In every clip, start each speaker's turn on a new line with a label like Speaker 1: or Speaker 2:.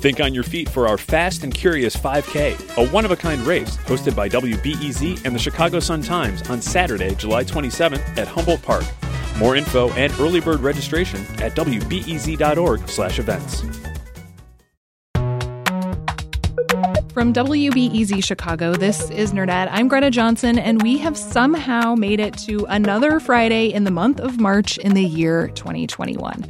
Speaker 1: Think on your feet for our Fast and Curious 5K, a one of a kind race hosted by WBEZ and the Chicago Sun Times on Saturday, July 27th at Humboldt Park. More info and early bird registration at wbez.org/events.
Speaker 2: From WBEZ Chicago, this is Nerdette. I'm Greta Johnson, and we have somehow made it to another Friday in the month of March in the year 2021.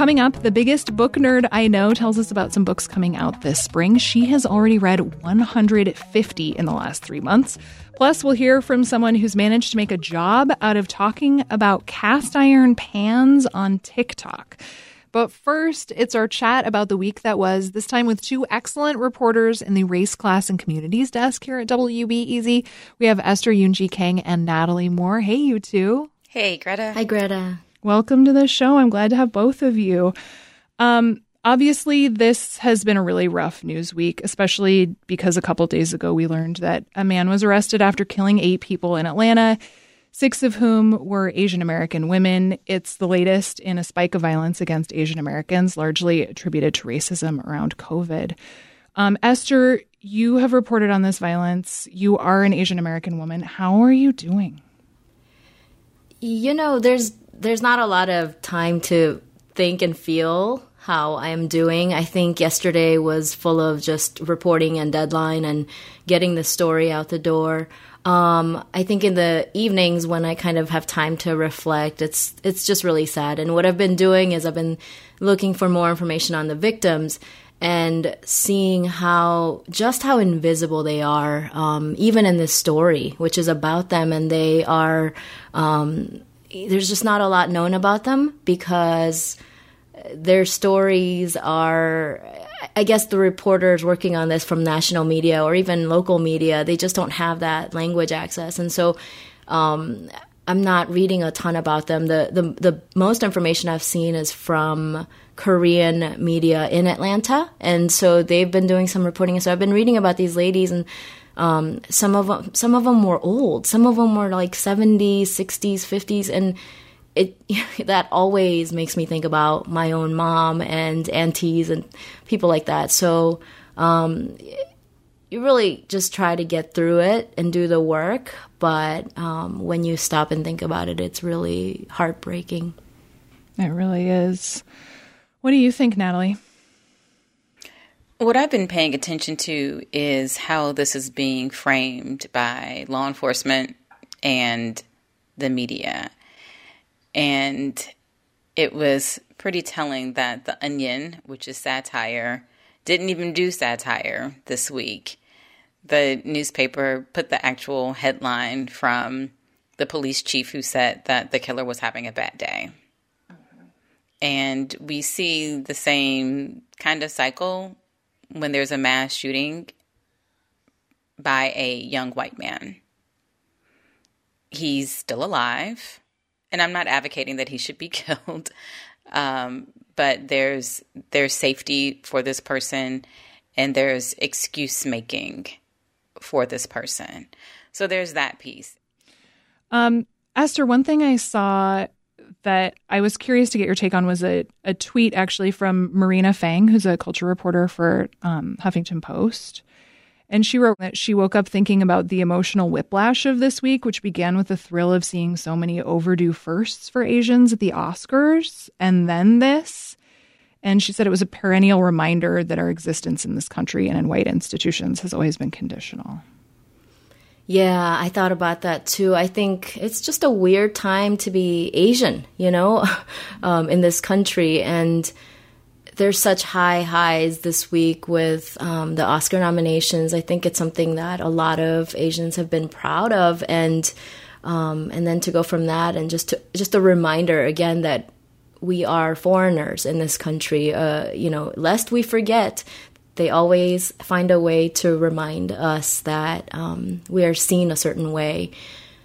Speaker 2: Coming up, the biggest book nerd I know tells us about some books coming out this spring. She has already read 150 in the last three months. Plus, we'll hear from someone who's managed to make a job out of talking about cast iron pans on TikTok. But first, it's our chat about the week that was, this time with two excellent reporters in the race, class, and communities desk here at WBEZ. We have Esther Yoon-Ji Kang and Natalie Moore. Hey, you two.
Speaker 3: Hey, Greta.
Speaker 4: Hi, Greta.
Speaker 2: Welcome to the show. I'm glad to have both of you. Um, obviously, this has been a really rough news week, especially because a couple days ago we learned that a man was arrested after killing eight people in Atlanta six of whom were Asian American women. It's the latest in a spike of violence against Asian Americans, largely attributed to racism around COVID. Um, Esther, you have reported on this violence. You are an Asian American woman. How are you doing?
Speaker 4: You know, there's there's not a lot of time to think and feel how I am doing. I think yesterday was full of just reporting and deadline and getting the story out the door. Um, I think in the evenings when I kind of have time to reflect, it's it's just really sad. And what I've been doing is I've been looking for more information on the victims and seeing how just how invisible they are, um, even in this story, which is about them, and they are. Um, there's just not a lot known about them because their stories are I guess the reporters working on this from national media or even local media, they just don't have that language access. And so um, I'm not reading a ton about them. The, the, the most information I've seen is from Korean media in Atlanta. And so they've been doing some reporting. And so I've been reading about these ladies and um, some of them, some of them were old. Some of them were like 70s, 60s, 50s. And it that always makes me think about my own mom and aunties and people like that. So um, you really just try to get through it and do the work, but um, when you stop and think about it, it's really heartbreaking.
Speaker 2: It really is. What do you think, Natalie?
Speaker 3: What I've been paying attention to is how this is being framed by law enforcement and the media. And it was pretty telling that The Onion, which is satire, didn't even do satire this week. The newspaper put the actual headline from the police chief who said that the killer was having a bad day. Mm-hmm. And we see the same kind of cycle when there's a mass shooting by a young white man. He's still alive and I'm not advocating that he should be killed, um, but there's there's safety for this person, and there's excuse making for this person. So there's that piece.
Speaker 2: Um, Esther, one thing I saw that I was curious to get your take on was a, a tweet actually from Marina Fang, who's a culture reporter for um, Huffington Post. And she wrote that she woke up thinking about the emotional whiplash of this week, which began with the thrill of seeing so many overdue firsts for Asians at the Oscars, and then this. And she said it was a perennial reminder that our existence in this country and in white institutions has always been conditional.
Speaker 4: Yeah, I thought about that too. I think it's just a weird time to be Asian, you know, um, in this country. And there's such high highs this week with um, the Oscar nominations. I think it's something that a lot of Asians have been proud of, and um, and then to go from that and just to, just a reminder again that we are foreigners in this country. Uh, you know, lest we forget they always find a way to remind us that um, we are seen a certain way.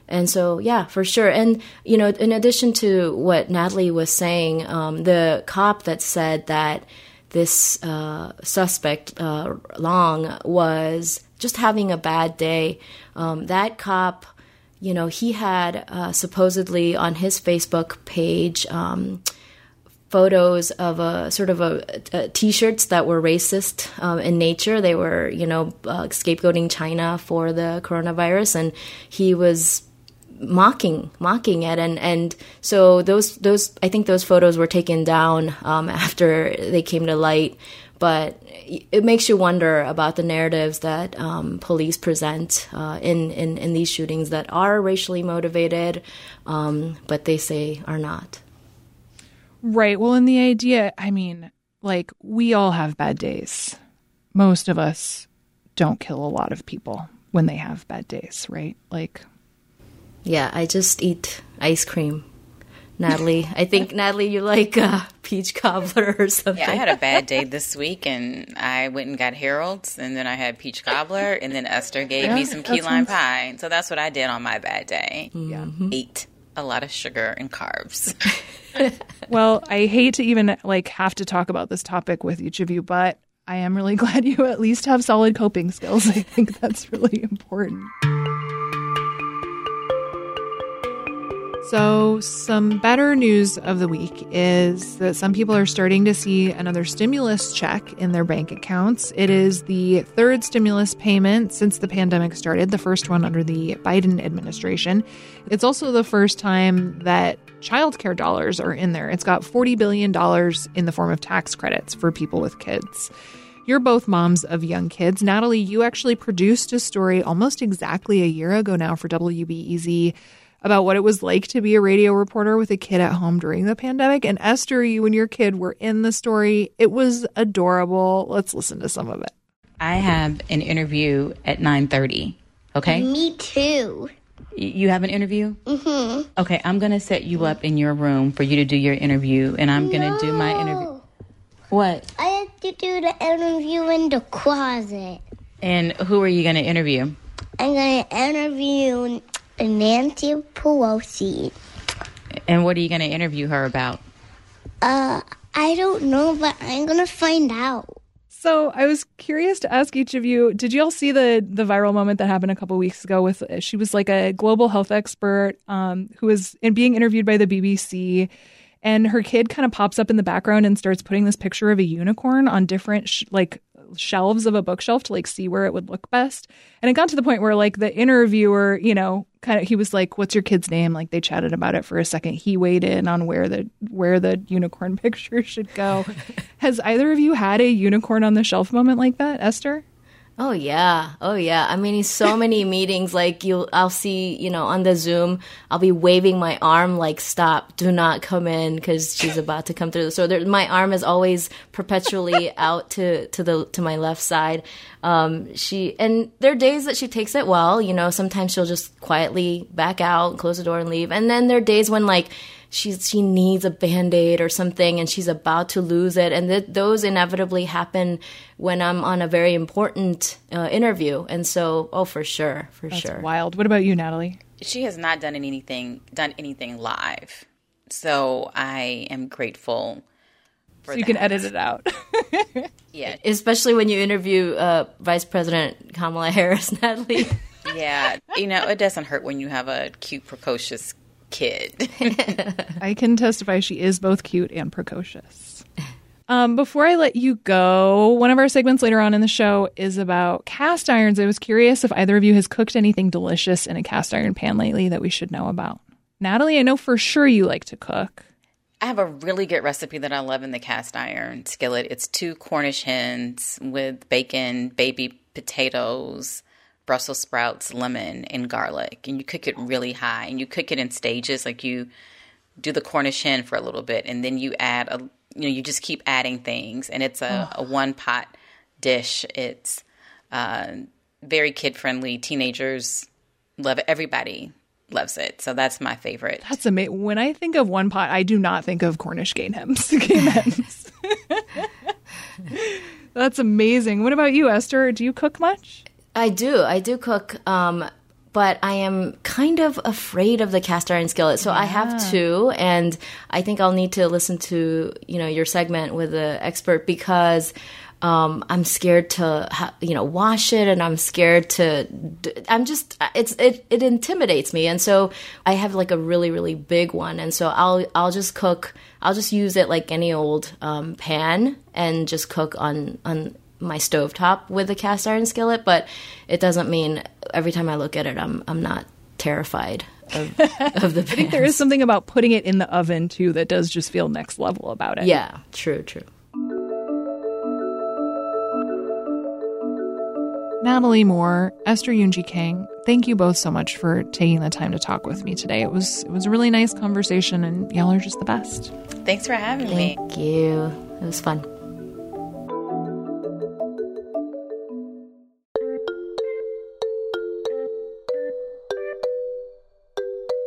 Speaker 4: And so, yeah, for sure. And, you know, in addition to what Natalie was saying, um, the cop that said that this uh, suspect, uh, Long, was just having a bad day, um, that cop, you know, he had uh, supposedly on his Facebook page, um, photos of a sort of a, a t-shirts that were racist um, in nature. They were, you know, uh, scapegoating China for the coronavirus, and he was mocking mocking it and and so those those I think those photos were taken down um, after they came to light but it makes you wonder about the narratives that um, police present uh, in, in, in these shootings that are racially motivated, um, but they say are not.
Speaker 2: Right. Well, and the idea, I mean, like we all have bad days. Most of us don't kill a lot of people when they have bad days, right? Like,
Speaker 4: yeah, I just eat ice cream. Natalie, I think Natalie, you like uh, peach cobbler or something.
Speaker 3: Yeah, I had a bad day this week, and I went and got Harold's, and then I had peach cobbler, and then Esther gave yeah, me some key lime pie. So that's what I did on my bad day. Yeah, mm-hmm. ate a lot of sugar and carbs.
Speaker 2: well, I hate to even like have to talk about this topic with each of you, but I am really glad you at least have solid coping skills. I think that's really important. So, some better news of the week is that some people are starting to see another stimulus check in their bank accounts. It is the third stimulus payment since the pandemic started, the first one under the Biden administration. It's also the first time that childcare dollars are in there. It's got $40 billion in the form of tax credits for people with kids. You're both moms of young kids. Natalie, you actually produced a story almost exactly a year ago now for WBEZ about what it was like to be a radio reporter with a kid at home during the pandemic. And Esther, you and your kid were in the story. It was adorable. Let's listen to some of it.
Speaker 3: I have an interview at 9:30. Okay?
Speaker 5: Me too.
Speaker 3: You have an interview?
Speaker 5: Mhm.
Speaker 3: Okay, I'm going to set you up in your room for you to do your interview and I'm going to do my interview. What?
Speaker 5: I have to do the interview in the closet.
Speaker 3: And who are you going to interview?
Speaker 5: I'm going to interview Nancy Pelosi.
Speaker 3: And what are you going to interview her about?
Speaker 5: Uh, I don't know, but I'm going to find out.
Speaker 2: So I was curious to ask each of you: Did you all see the the viral moment that happened a couple weeks ago? With she was like a global health expert um, who was in, being interviewed by the BBC, and her kid kind of pops up in the background and starts putting this picture of a unicorn on different sh- like shelves of a bookshelf to like see where it would look best. And it got to the point where like the interviewer, you know, kind of he was like, "What's your kid's name?" Like they chatted about it for a second. He weighed in on where the where the unicorn picture should go. Has either of you had a unicorn on the shelf moment like that, Esther?
Speaker 4: Oh yeah. Oh yeah. I mean, so many meetings like you I'll see, you know, on the Zoom, I'll be waving my arm like stop, do not come in cuz she's about to come through. So there, my arm is always perpetually out to to the to my left side. Um she and there are days that she takes it well, you know, sometimes she'll just quietly back out, close the door and leave. And then there are days when like she's she needs a band-aid or something and she's about to lose it. And th- those inevitably happen when i'm on a very important uh, interview. And so oh for sure for
Speaker 2: That's
Speaker 4: sure.
Speaker 2: wild. What about you natalie?
Speaker 3: She has not done anything done anything live. So i am grateful
Speaker 2: so you that. can edit it out.
Speaker 3: Yeah.
Speaker 4: Especially when you interview uh, vice president kamala harris natalie.
Speaker 3: Yeah. You know it doesn't hurt when you have a cute precocious kid.
Speaker 2: I can testify she is both cute and precocious. Um, before I let you go, one of our segments later on in the show is about cast irons. I was curious if either of you has cooked anything delicious in a cast iron pan lately that we should know about. Natalie, I know for sure you like to cook.
Speaker 3: I have a really good recipe that I love in the cast iron skillet. It's two Cornish hens with bacon, baby potatoes, Brussels sprouts, lemon, and garlic. And you cook it really high. And you cook it in stages. Like you do the Cornish hen for a little bit, and then you add a, you know, you just keep adding things. And it's a, oh. a one pot dish. It's uh, very kid friendly. Teenagers love it. Everybody loves it. So that's my favorite.
Speaker 2: That's amazing. When I think of one pot, I do not think of Cornish game hens. game hens. That's amazing. What about you, Esther? Do you cook much?
Speaker 4: I do. I do cook. Um, but I am kind of afraid of the cast iron skillet. So yeah. I have two, and I think I'll need to listen to you know your segment with the expert because. Um, I'm scared to, ha- you know, wash it, and I'm scared to. I'm just, it's it it intimidates me, and so I have like a really really big one, and so I'll I'll just cook. I'll just use it like any old um, pan and just cook on on my stovetop with a cast iron skillet, but it doesn't mean every time I look at it, I'm I'm not terrified of, of the. I
Speaker 2: think there is something about putting it in the oven too that does just feel next level about it.
Speaker 4: Yeah, true, true.
Speaker 2: Natalie Moore, Esther Yoonji Kang, thank you both so much for taking the time to talk with me today. It was it was a really nice conversation, and y'all are just the best.
Speaker 3: Thanks for having
Speaker 4: thank
Speaker 3: me.
Speaker 4: Thank you. It was fun.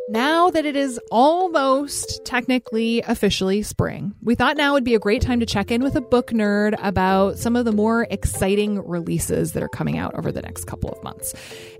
Speaker 2: Now that it is almost technically officially spring, we thought now would be a great time to check in with a book nerd about some of the more exciting releases that are coming out over the next couple of months.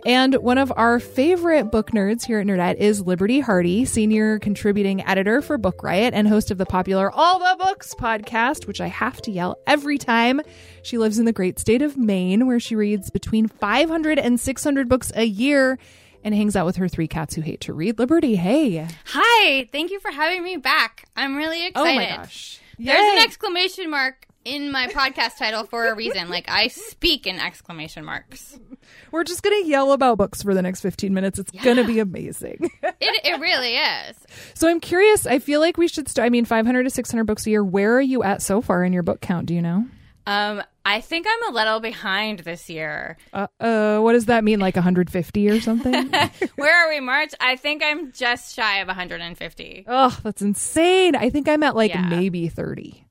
Speaker 2: And one of our favorite book nerds here at Nerdette is Liberty Hardy, senior contributing editor for Book Riot and host of the popular All the Books podcast, which I have to yell every time. She lives in the great state of Maine, where she reads between 500 and 600 books a year and hangs out with her three cats who hate to read. Liberty, hey.
Speaker 6: Hi, thank you for having me back. I'm really excited.
Speaker 2: Oh my gosh.
Speaker 6: There's an exclamation mark in my podcast title for a reason. Like I speak in exclamation marks.
Speaker 2: We're just gonna yell about books for the next 15 minutes. It's yeah. gonna be amazing.
Speaker 6: it it really is.
Speaker 2: So I'm curious. I feel like we should start. I mean, 500 to 600 books a year. Where are you at so far in your book count? Do you know?
Speaker 6: Um, I think I'm a little behind this year.
Speaker 2: Uh, uh what does that mean? Like 150 or something?
Speaker 6: Where are we, March? I think I'm just shy of 150.
Speaker 2: Oh, that's insane. I think I'm at like yeah. maybe 30.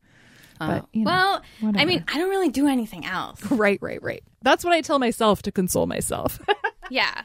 Speaker 6: Uh, but, you know, well, whatever. I mean, I don't really do anything else.
Speaker 2: Right, right, right. That's what I tell myself to console myself.
Speaker 6: yeah.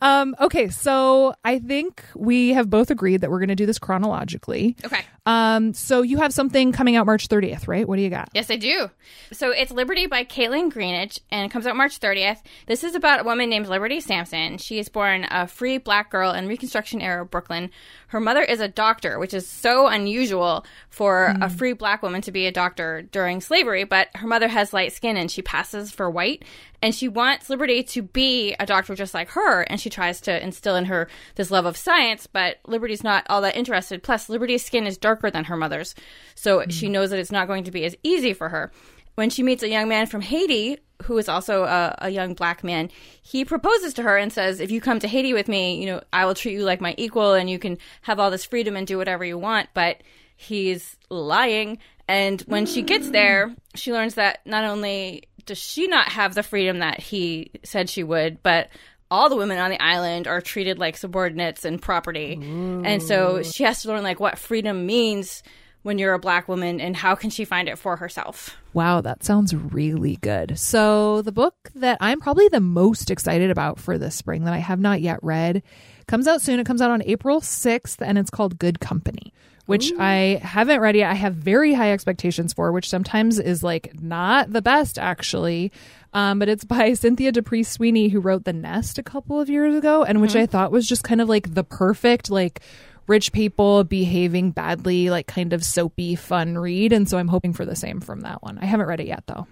Speaker 2: Um, okay, so I think we have both agreed that we're going to do this chronologically.
Speaker 6: Okay.
Speaker 2: Um, so you have something coming out March 30th, right? What do you got?
Speaker 6: Yes, I do. So it's Liberty by Kaitlyn Greenidge, and it comes out March 30th. This is about a woman named Liberty Sampson. She is born a free black girl in Reconstruction era Brooklyn. Her mother is a doctor, which is so unusual for mm. a free black woman to be a doctor during slavery, but her mother has light skin and she passes for white and she wants Liberty to be a doctor just like her, and she tries to instill in her this love of science, but Liberty's not all that interested. Plus, Liberty's skin is darker than her mother's, so mm-hmm. she knows that it's not going to be as easy for her. When she meets a young man from Haiti, who is also a, a young black man, he proposes to her and says, If you come to Haiti with me, you know, I will treat you like my equal and you can have all this freedom and do whatever you want. But he's lying. And when she gets there, she learns that not only does she not have the freedom that he said she would, but all the women on the island are treated like subordinates and property. Ooh. And so she has to learn like what freedom means when you're a black woman and how can she find it for herself.
Speaker 2: Wow, that sounds really good. So the book that I'm probably the most excited about for this spring that I have not yet read comes out soon. It comes out on April 6th and it's called Good Company which Ooh. I haven't read yet. I have very high expectations for, which sometimes is like not the best actually. Um, but it's by Cynthia D'Aprix Sweeney, who wrote The Nest a couple of years ago, and which mm-hmm. I thought was just kind of like the perfect like rich people behaving badly, like kind of soapy, fun read. And so I'm hoping for the same from that one. I haven't read it yet though.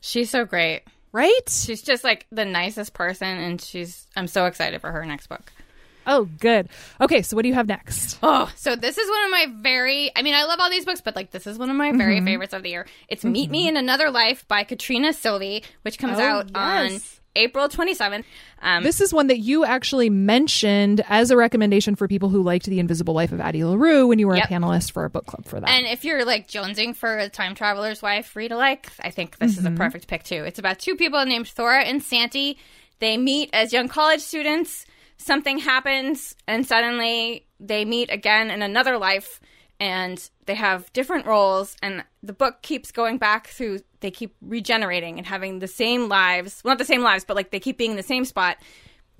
Speaker 6: She's so great.
Speaker 2: Right?
Speaker 6: She's just like the nicest person and she's I'm so excited for her next book.
Speaker 2: Oh, good. Okay, so what do you have next?
Speaker 6: Oh, so this is one of my very, I mean, I love all these books, but like this is one of my very mm-hmm. favorites of the year. It's mm-hmm. Meet Me in Another Life by Catriona Silvey, which comes oh, out yes. on April 27th.
Speaker 2: Um, this is one that you actually mentioned as a recommendation for people who liked The Invisible Life of Addie LaRue when you were yep. a panelist for a book club for that.
Speaker 6: And if you're like jonesing for a time traveler's wife read alike, I think this mm-hmm. is a mm-hmm. perfect pick too. It's about two people named Thora and Santi. They meet as young college students something happens and suddenly they meet again in another life and they have different roles and the book keeps going back through they keep regenerating and having the same lives well not the same lives but like they keep being in the same spot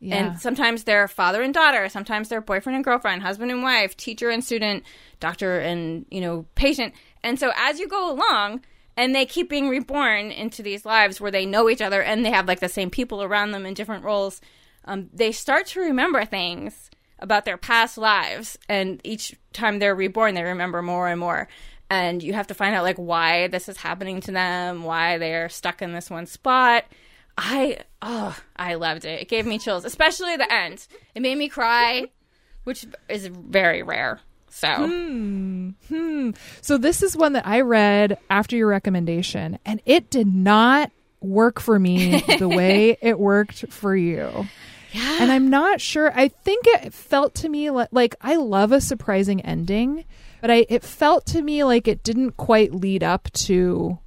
Speaker 6: yeah. and sometimes they're father and daughter sometimes they're boyfriend and girlfriend husband and wife teacher and student doctor and you know patient and so as you go along and they keep being reborn into these lives where they know each other and they have like the same people around them in different roles. Um, they start to remember things about their past lives, and each time they're reborn, they remember more and more. And you have to find out like why this is happening to them, why they're stuck in this one spot. I oh, I loved it. It gave me chills, especially the end. It made me cry, which is very rare. So,
Speaker 2: Hmm. So this is one that I read after your recommendation, and it did not work for me the way it worked for you. Yeah. And I'm not sure. I think it felt to me like, like I love a surprising ending, but I it felt to me like it didn't quite lead up to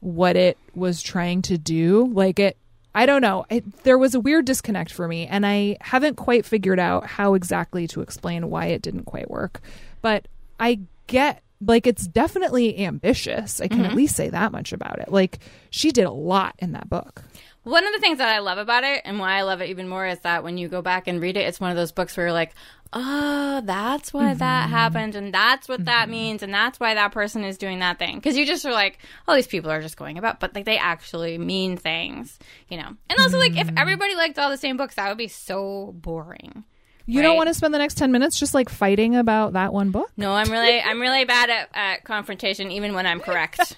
Speaker 2: what it was trying to do. Like it I don't know. It, there was a weird disconnect for me, and I haven't quite figured out how exactly to explain why it didn't quite work. But I get like it's definitely ambitious. I can at mm-hmm. least say that much about it. Like she did a lot in that book.
Speaker 6: One of the things that I love about it and why I love it even more is that when you go back and read it, it's one of those books where you're like, oh, that's why that mm-hmm. happened and that's what that mm-hmm. means and that's why that person is doing that thing. Because you just are like, oh, these people are just going about, but like they actually mean things, you know? And also, like, if mm-hmm. everybody liked all the same books, that would be so boring.
Speaker 2: You don't want to spend the next 10 minutes just like fighting about that one book?
Speaker 6: No, I'm really, I'm really bad at, at confrontation, even when I'm correct.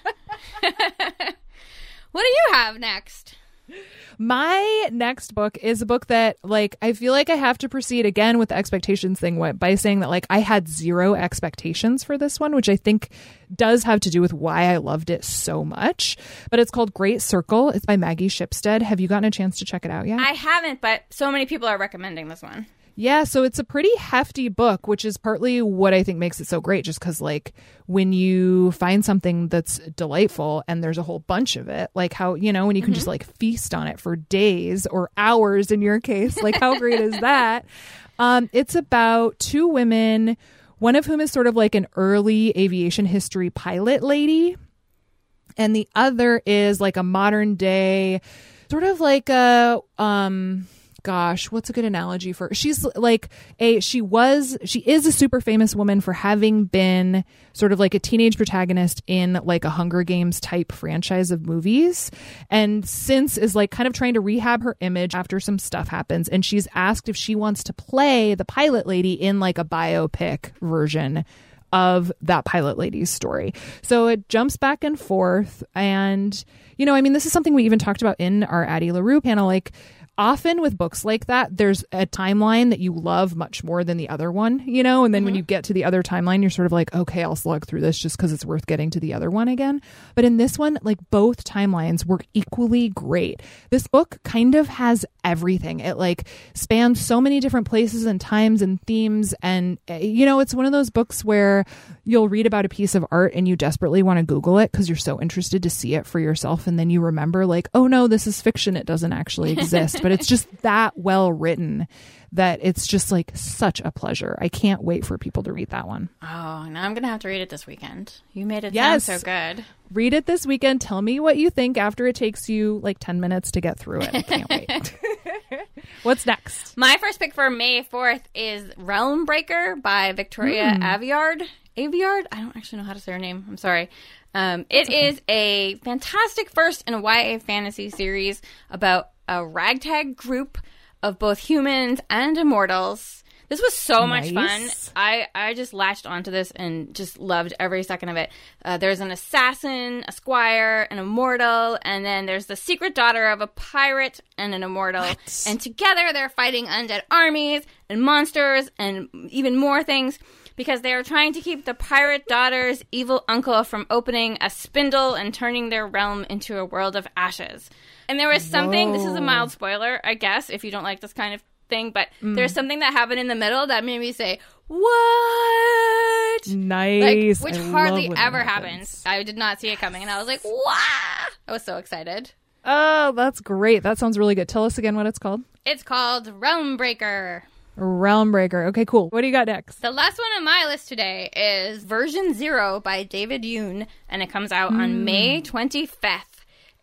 Speaker 6: what do you have next?
Speaker 2: My next book is a book that like I feel like I have to proceed again with the expectations thing by saying that like I had zero expectations for this one, which I think does have to do with why I loved it so much. But it's called Great Circle. It's by Maggie Shipstead. Have you gotten a chance to check it out yet?
Speaker 6: I haven't, but so many people are recommending this one.
Speaker 2: Yeah, so it's a pretty hefty book, which is partly what I think makes it so great, just because, like, when you find something that's delightful and there's a whole bunch of it, like how, you know, when you can just like feast on it for days or hours in your case, like, how great is that? Um, it's about two women, one of whom is sort of like an early aviation history pilot lady and the other is like a modern day sort of like a um gosh what's a good analogy for she's like a she was she is a super famous woman for having been sort of like a teenage protagonist in like a hunger games type franchise of movies and since is like kind of trying to rehab her image after some stuff happens and she's asked if she wants to play the pilot lady in like a biopic version of that pilot lady's story. So it jumps back and forth. And, you know, I mean, this is something we even talked about in our Addie LaRue panel. Like, often with books like that, there's a timeline that you love much more than the other one, you know? And then when you get to the other timeline, you're sort of like, okay, I'll slug through this just because it's worth getting to the other one again. But in this one, like both timelines work equally great. This book kind of has everything. It like spans so many different places and times and themes. And, uh, you know, it's one of those books where you'll read about a piece of art and you desperately want to Google it because you're so interested to see it for yourself. And then you remember, like, oh no, this is fiction. It doesn't actually exist. but it's just that well written that it's just like such a pleasure. I can't wait for people to read that one.
Speaker 6: Oh, now I'm gonna have to read it this weekend. You made it
Speaker 2: Yes.
Speaker 6: sound so good.
Speaker 2: Read it this weekend. Tell me what you think after it takes you like 10 minutes to get through it. I can't wait. What's next?
Speaker 6: My first pick for May 4th is Realm Breaker by Victoria Aveyard. Aveyard? I don't actually know how to say her name. I'm sorry. Um, it is a fantastic first in a YA fantasy series about a ragtag group of both humans and immortals. This was so much fun. I, I just latched onto this and just loved every second of it. Uh, there's an assassin, a squire, an immortal, and then there's the secret daughter of a pirate and an immortal. And together they're fighting undead armies and monsters and even more things because they are trying to keep the pirate daughter's evil uncle from opening a spindle and turning their realm into a world of ashes. And there was something, this is a mild spoiler, I guess, if you don't like this kind of thing, but mm. there's something that happened in the middle that made me say, What? Like,
Speaker 2: Nice.
Speaker 6: which
Speaker 2: I
Speaker 6: hardly ever
Speaker 2: happens.
Speaker 6: happens. I did not see it coming, and I was like, "Wow!" I was so excited.
Speaker 2: Oh, that's great. That sounds really good. Tell us again what it's called.
Speaker 6: It's called Realm Breaker.
Speaker 2: Realm Breaker. Okay, cool. What do you got next?
Speaker 6: The last one on my list today is Version Zero by David Yoon, and it comes out on mm. May 25th.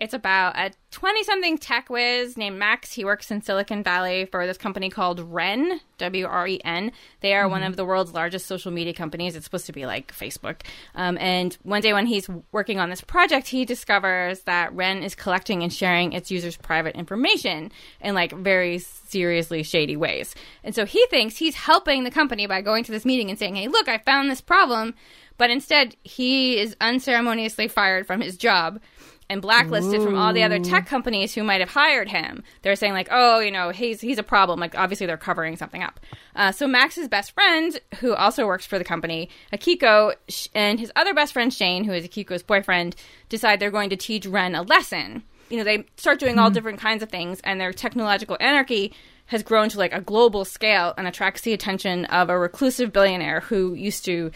Speaker 6: It's about a 20 something tech whiz named Max. He works in Silicon Valley for this company called Wren, W R E N. They are mm-hmm. one of the world's largest social media companies. It's supposed to be like Facebook. Um, and one day when he's working on this project, he discovers that Wren is collecting and sharing its users' private information in like very seriously shady ways. And so he thinks he's helping the company by going to this meeting and saying, hey, look, I found this problem. But instead, he is unceremoniously fired from his job and blacklisted Ooh. from all the other tech companies who might have hired him. They're saying like, oh, you know, he's he's a problem. Like obviously they're covering something up. Uh, so Max's best friend, who also works for the company, Akiko, and his other best friend Shane, who is Akiko's boyfriend, decide they're going to teach Wren a lesson. You know, they start doing all mm-hmm. different kinds of things, and their technological anarchy has grown to like a global scale and attracts the attention of a reclusive billionaire who used to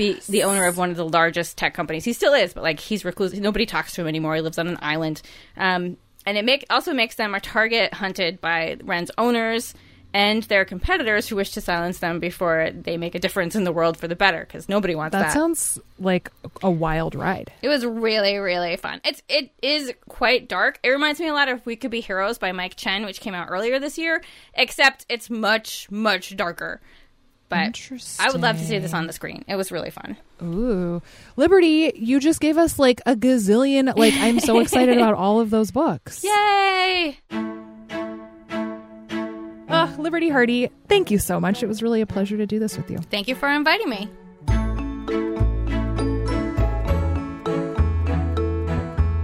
Speaker 6: be the owner of one of the largest tech companies. He still is, but like he's recluse. Nobody talks to him anymore. He lives on an island. Um, and it make also makes them a target hunted by Wren's owners and their competitors who wish to silence them before they make a difference in the world for the better because nobody wants that.
Speaker 2: That sounds like a wild ride.
Speaker 6: It was really really fun. It's it is quite dark. It reminds me a lot of We Could Be Heroes by Mike Chen which came out earlier this year, except it's much much darker. But I would love to see this on the screen. It was really fun.
Speaker 2: Ooh. Liberty, you just gave us like a gazillion. Like, I'm so excited about all of those books.
Speaker 6: Yay!
Speaker 2: Uh, Liberty Hardy, thank you so much. It was really a pleasure to do this with you.
Speaker 6: Thank you for inviting me.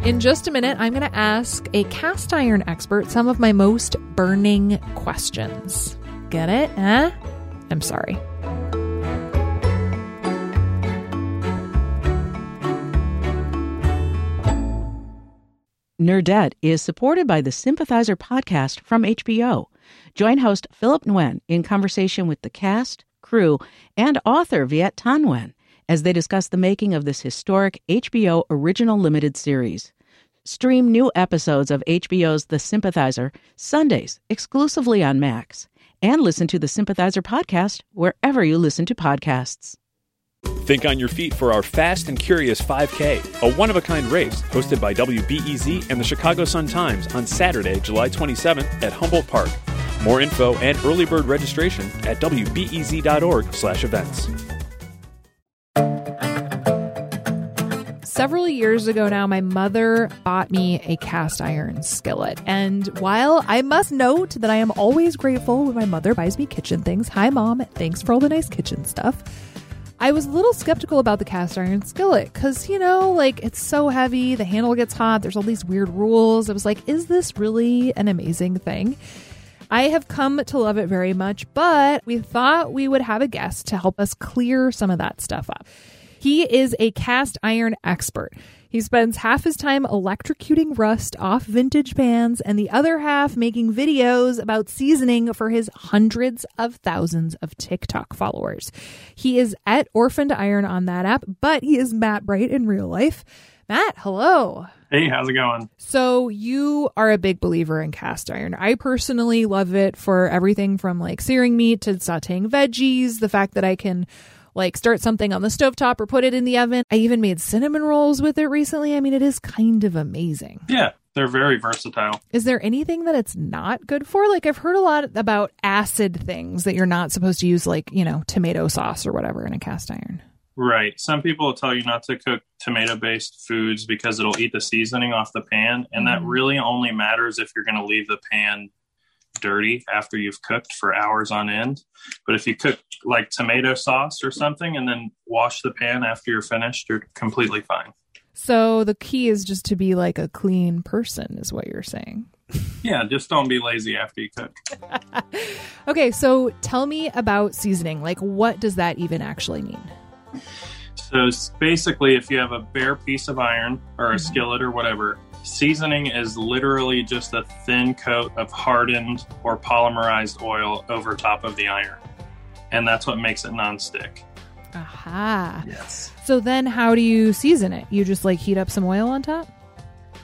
Speaker 2: In just a minute, I'm going to ask a cast iron expert some of my most burning questions. Get it? Huh? I'm sorry.
Speaker 7: Nerdette is supported by the Sympathizer podcast from HBO. Join host Philip Nguyen in conversation with the cast, crew, and author Viet Thanh Nguyen as they discuss the making of this historic HBO original limited series. Stream new episodes of HBO's The Sympathizer Sundays exclusively on Max and listen to the Sympathizer podcast wherever you listen to podcasts.
Speaker 1: Think on your feet for our Fast and Curious 5K, a one of a kind race hosted by WBEZ and the Chicago Sun Times on Saturday, July 27th at Humboldt Park. More info and early bird registration at wbez.org/events.
Speaker 2: Several years ago now, my mother bought me a cast iron skillet. And while I must note that I am always grateful when my mother buys me kitchen things, hi mom, thanks for all the nice kitchen stuff. I was a little skeptical about the cast iron skillet because, you know, like it's so heavy, the handle gets hot, there's all these weird rules. I was like, is this really an amazing thing? I have come to love it very much, but we thought we would have a guest to help us clear some of that stuff up. He is a cast iron expert. He spends half his time electrocuting rust off vintage pans and the other half making videos about seasoning for his hundreds of thousands of TikTok followers. He is at Orphaned Iron on that app, but he is Matt Bright in real life. Matt, hello.
Speaker 8: Hey, how's it going?
Speaker 2: So, you are a big believer in cast iron. I personally love it for everything from like searing meat to sauteing veggies, the fact that I can like start something on the stovetop or put it in the oven. I even made cinnamon rolls with it recently. I mean, it is kind of amazing.
Speaker 8: Yeah, they're very versatile.
Speaker 2: Is there anything that it's not good for? Like I've heard a lot about acid things that you're not supposed to use like, you know, tomato sauce or whatever in a cast iron.
Speaker 8: Right. Some people will tell you not to cook tomato based foods because it'll eat the seasoning off the pan. And mm. that really only matters if you're going to leave the pan dirty after you've cooked for hours on end. But if you cook like tomato sauce or something and then wash the pan after you're finished, you're completely fine.
Speaker 2: So the key is just to be like a clean person, is what you're saying.
Speaker 8: yeah, just don't be lazy after you cook.
Speaker 2: okay, so tell me about seasoning. Like, what does that even actually mean?
Speaker 8: So basically, if you have a bare piece of iron or a mm-hmm. skillet or whatever, Seasoning is literally just a thin coat of hardened or polymerized oil over top of the iron. And that's what makes it nonstick.
Speaker 2: Aha.
Speaker 8: Yes.
Speaker 2: So then how do you season it? You just like heat up some oil on top?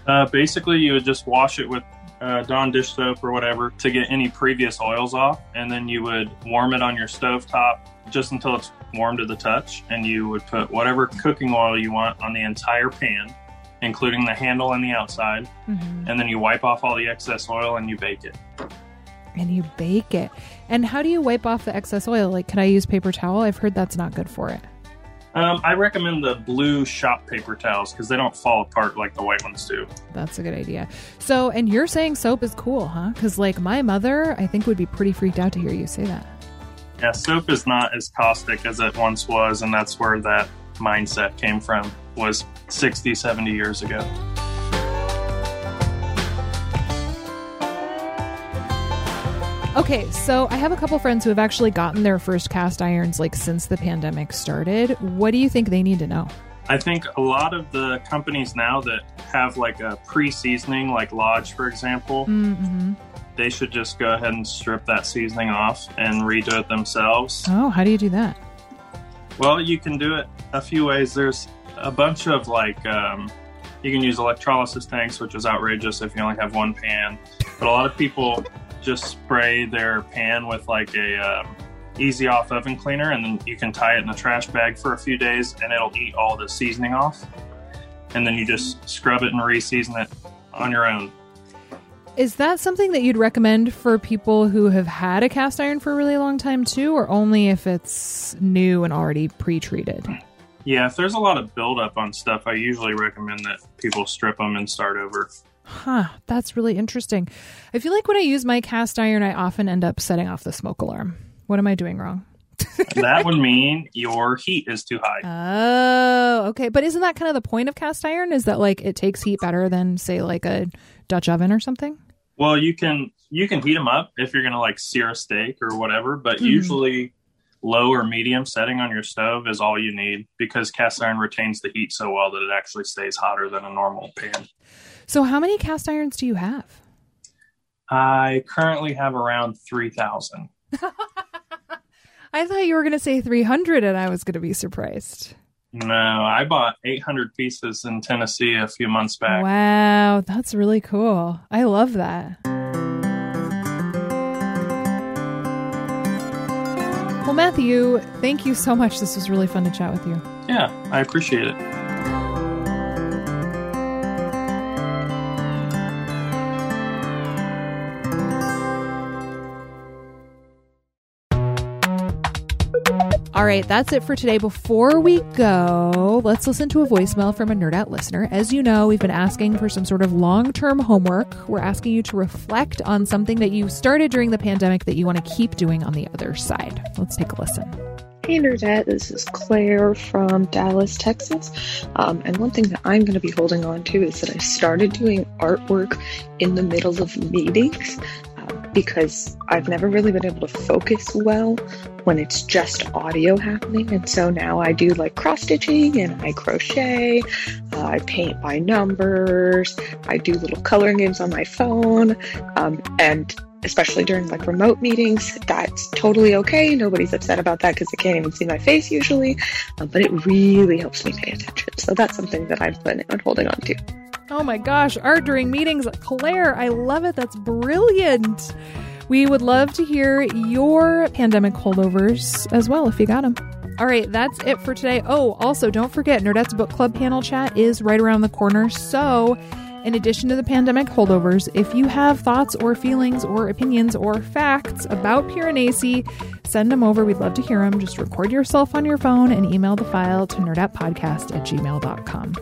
Speaker 8: Uh, basically, you would just wash it with uh, Dawn dish soap or whatever to get any previous oils off. And then you would warm it on your stove top just until it's warm to the touch. And you would put whatever cooking oil you want on the entire pan including the handle and the outside.
Speaker 2: Mhm.
Speaker 8: And then you wipe off all the excess oil and you bake it.
Speaker 2: And you bake it. And how do you wipe off the excess oil? Like, can I use paper towel? I've heard that's not good for it.
Speaker 8: Um, I recommend the blue shop paper towels because they don't fall apart like the white ones do.
Speaker 2: That's a good idea. So, and you're saying soap is cool, huh? Because, like, my mother, I think, would be pretty freaked out to hear you say that.
Speaker 8: Yeah, soap is not as caustic as it once was, and that's where that mindset came from, was 60, 70 years ago.
Speaker 2: Okay, so I have a couple friends who have actually gotten their first cast irons like since the pandemic started. What do you think they need to know?
Speaker 8: I think a lot of the companies now that have like a pre-seasoning, like Lodge, for example,
Speaker 2: Mm-hmm.
Speaker 8: they should just go ahead and strip that seasoning off and redo it themselves.
Speaker 2: Oh, how do you do that?
Speaker 8: Well, you can do it a few ways. There's a bunch of like, um, you can use electrolysis tanks, which is outrageous if you only have one pan. But a lot of people just spray their pan with like a um, easy off oven cleaner, and then you can tie it in a trash bag for a few days, and it'll eat all the seasoning off. And then you just scrub it and re-season it on your own.
Speaker 2: Is that something that you'd recommend for people who have had a cast iron for a really long time too, or only if it's new and already pre-treated?
Speaker 8: Yeah, if there's a lot of buildup on stuff, I usually recommend that people strip them and start over.
Speaker 2: Huh, that's really interesting. I feel like when I use my cast iron, I often end up setting off the smoke alarm. What am I doing wrong?
Speaker 8: that would mean your heat is too high.
Speaker 2: Oh, okay. But isn't that kind of the point of cast iron? Is that like it takes heat better than, say, like a Dutch oven or something?
Speaker 8: Well, you can you can heat them up if you're gonna like sear a steak or whatever, but
Speaker 2: Mhm.
Speaker 8: usually low or medium setting on your stove is all you need because cast iron retains the heat so well that it actually stays hotter than a normal pan.
Speaker 2: So, how many cast irons do you have?
Speaker 8: I currently have around three thousand.
Speaker 2: I thought you were going to say 300 and I was going to be surprised.
Speaker 8: No, I bought eight hundred pieces in Tennessee a few months back.
Speaker 2: Wow, that's really cool. I love that. Well, Matthew, thank you so much. This was really fun to chat with you.
Speaker 8: Yeah, I appreciate it.
Speaker 2: All right, that's it for today. Before we go, let's listen to a voicemail from a Nerdette listener. As you know, we've been asking for some sort of long term homework. We're asking you to reflect on something that you started during the pandemic that you want to keep doing on the other side. Let's take a listen.
Speaker 9: Hey Nerdette, this is Claire from Dallas, Texas. Um, and one thing that I'm going to be holding on to is that I started doing artwork in the middle of meetings because I've never really been able to focus well when it's just audio happening. And so now I do like cross stitching and I crochet, uh, I paint by numbers, I do little coloring games on my phone, um, and especially during like remote meetings, that's totally okay. Nobody's upset about that because they can't even see my face usually. Um, but it really helps me pay attention. So that's something that planning on holding on to.
Speaker 2: Oh my gosh, art during meetings. Claire, I love it. That's brilliant. We would love to hear your pandemic holdovers as well if you got them. All right, that's it for today. Oh, also, don't forget, Nerdette's Book Club panel chat is right around the corner. So, in addition to the pandemic holdovers, if you have thoughts or feelings or opinions or facts about Piranesi, send them over. We'd love to hear them. Just record yourself on your phone and email the file to nerdettepodcast at gmail.com.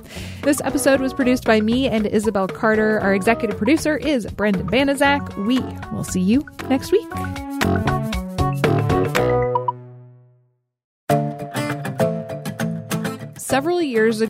Speaker 2: This episode was produced by me and Isabel Carter. Our executive producer is Brendan Banaszak. We will see you next week. Several years ago,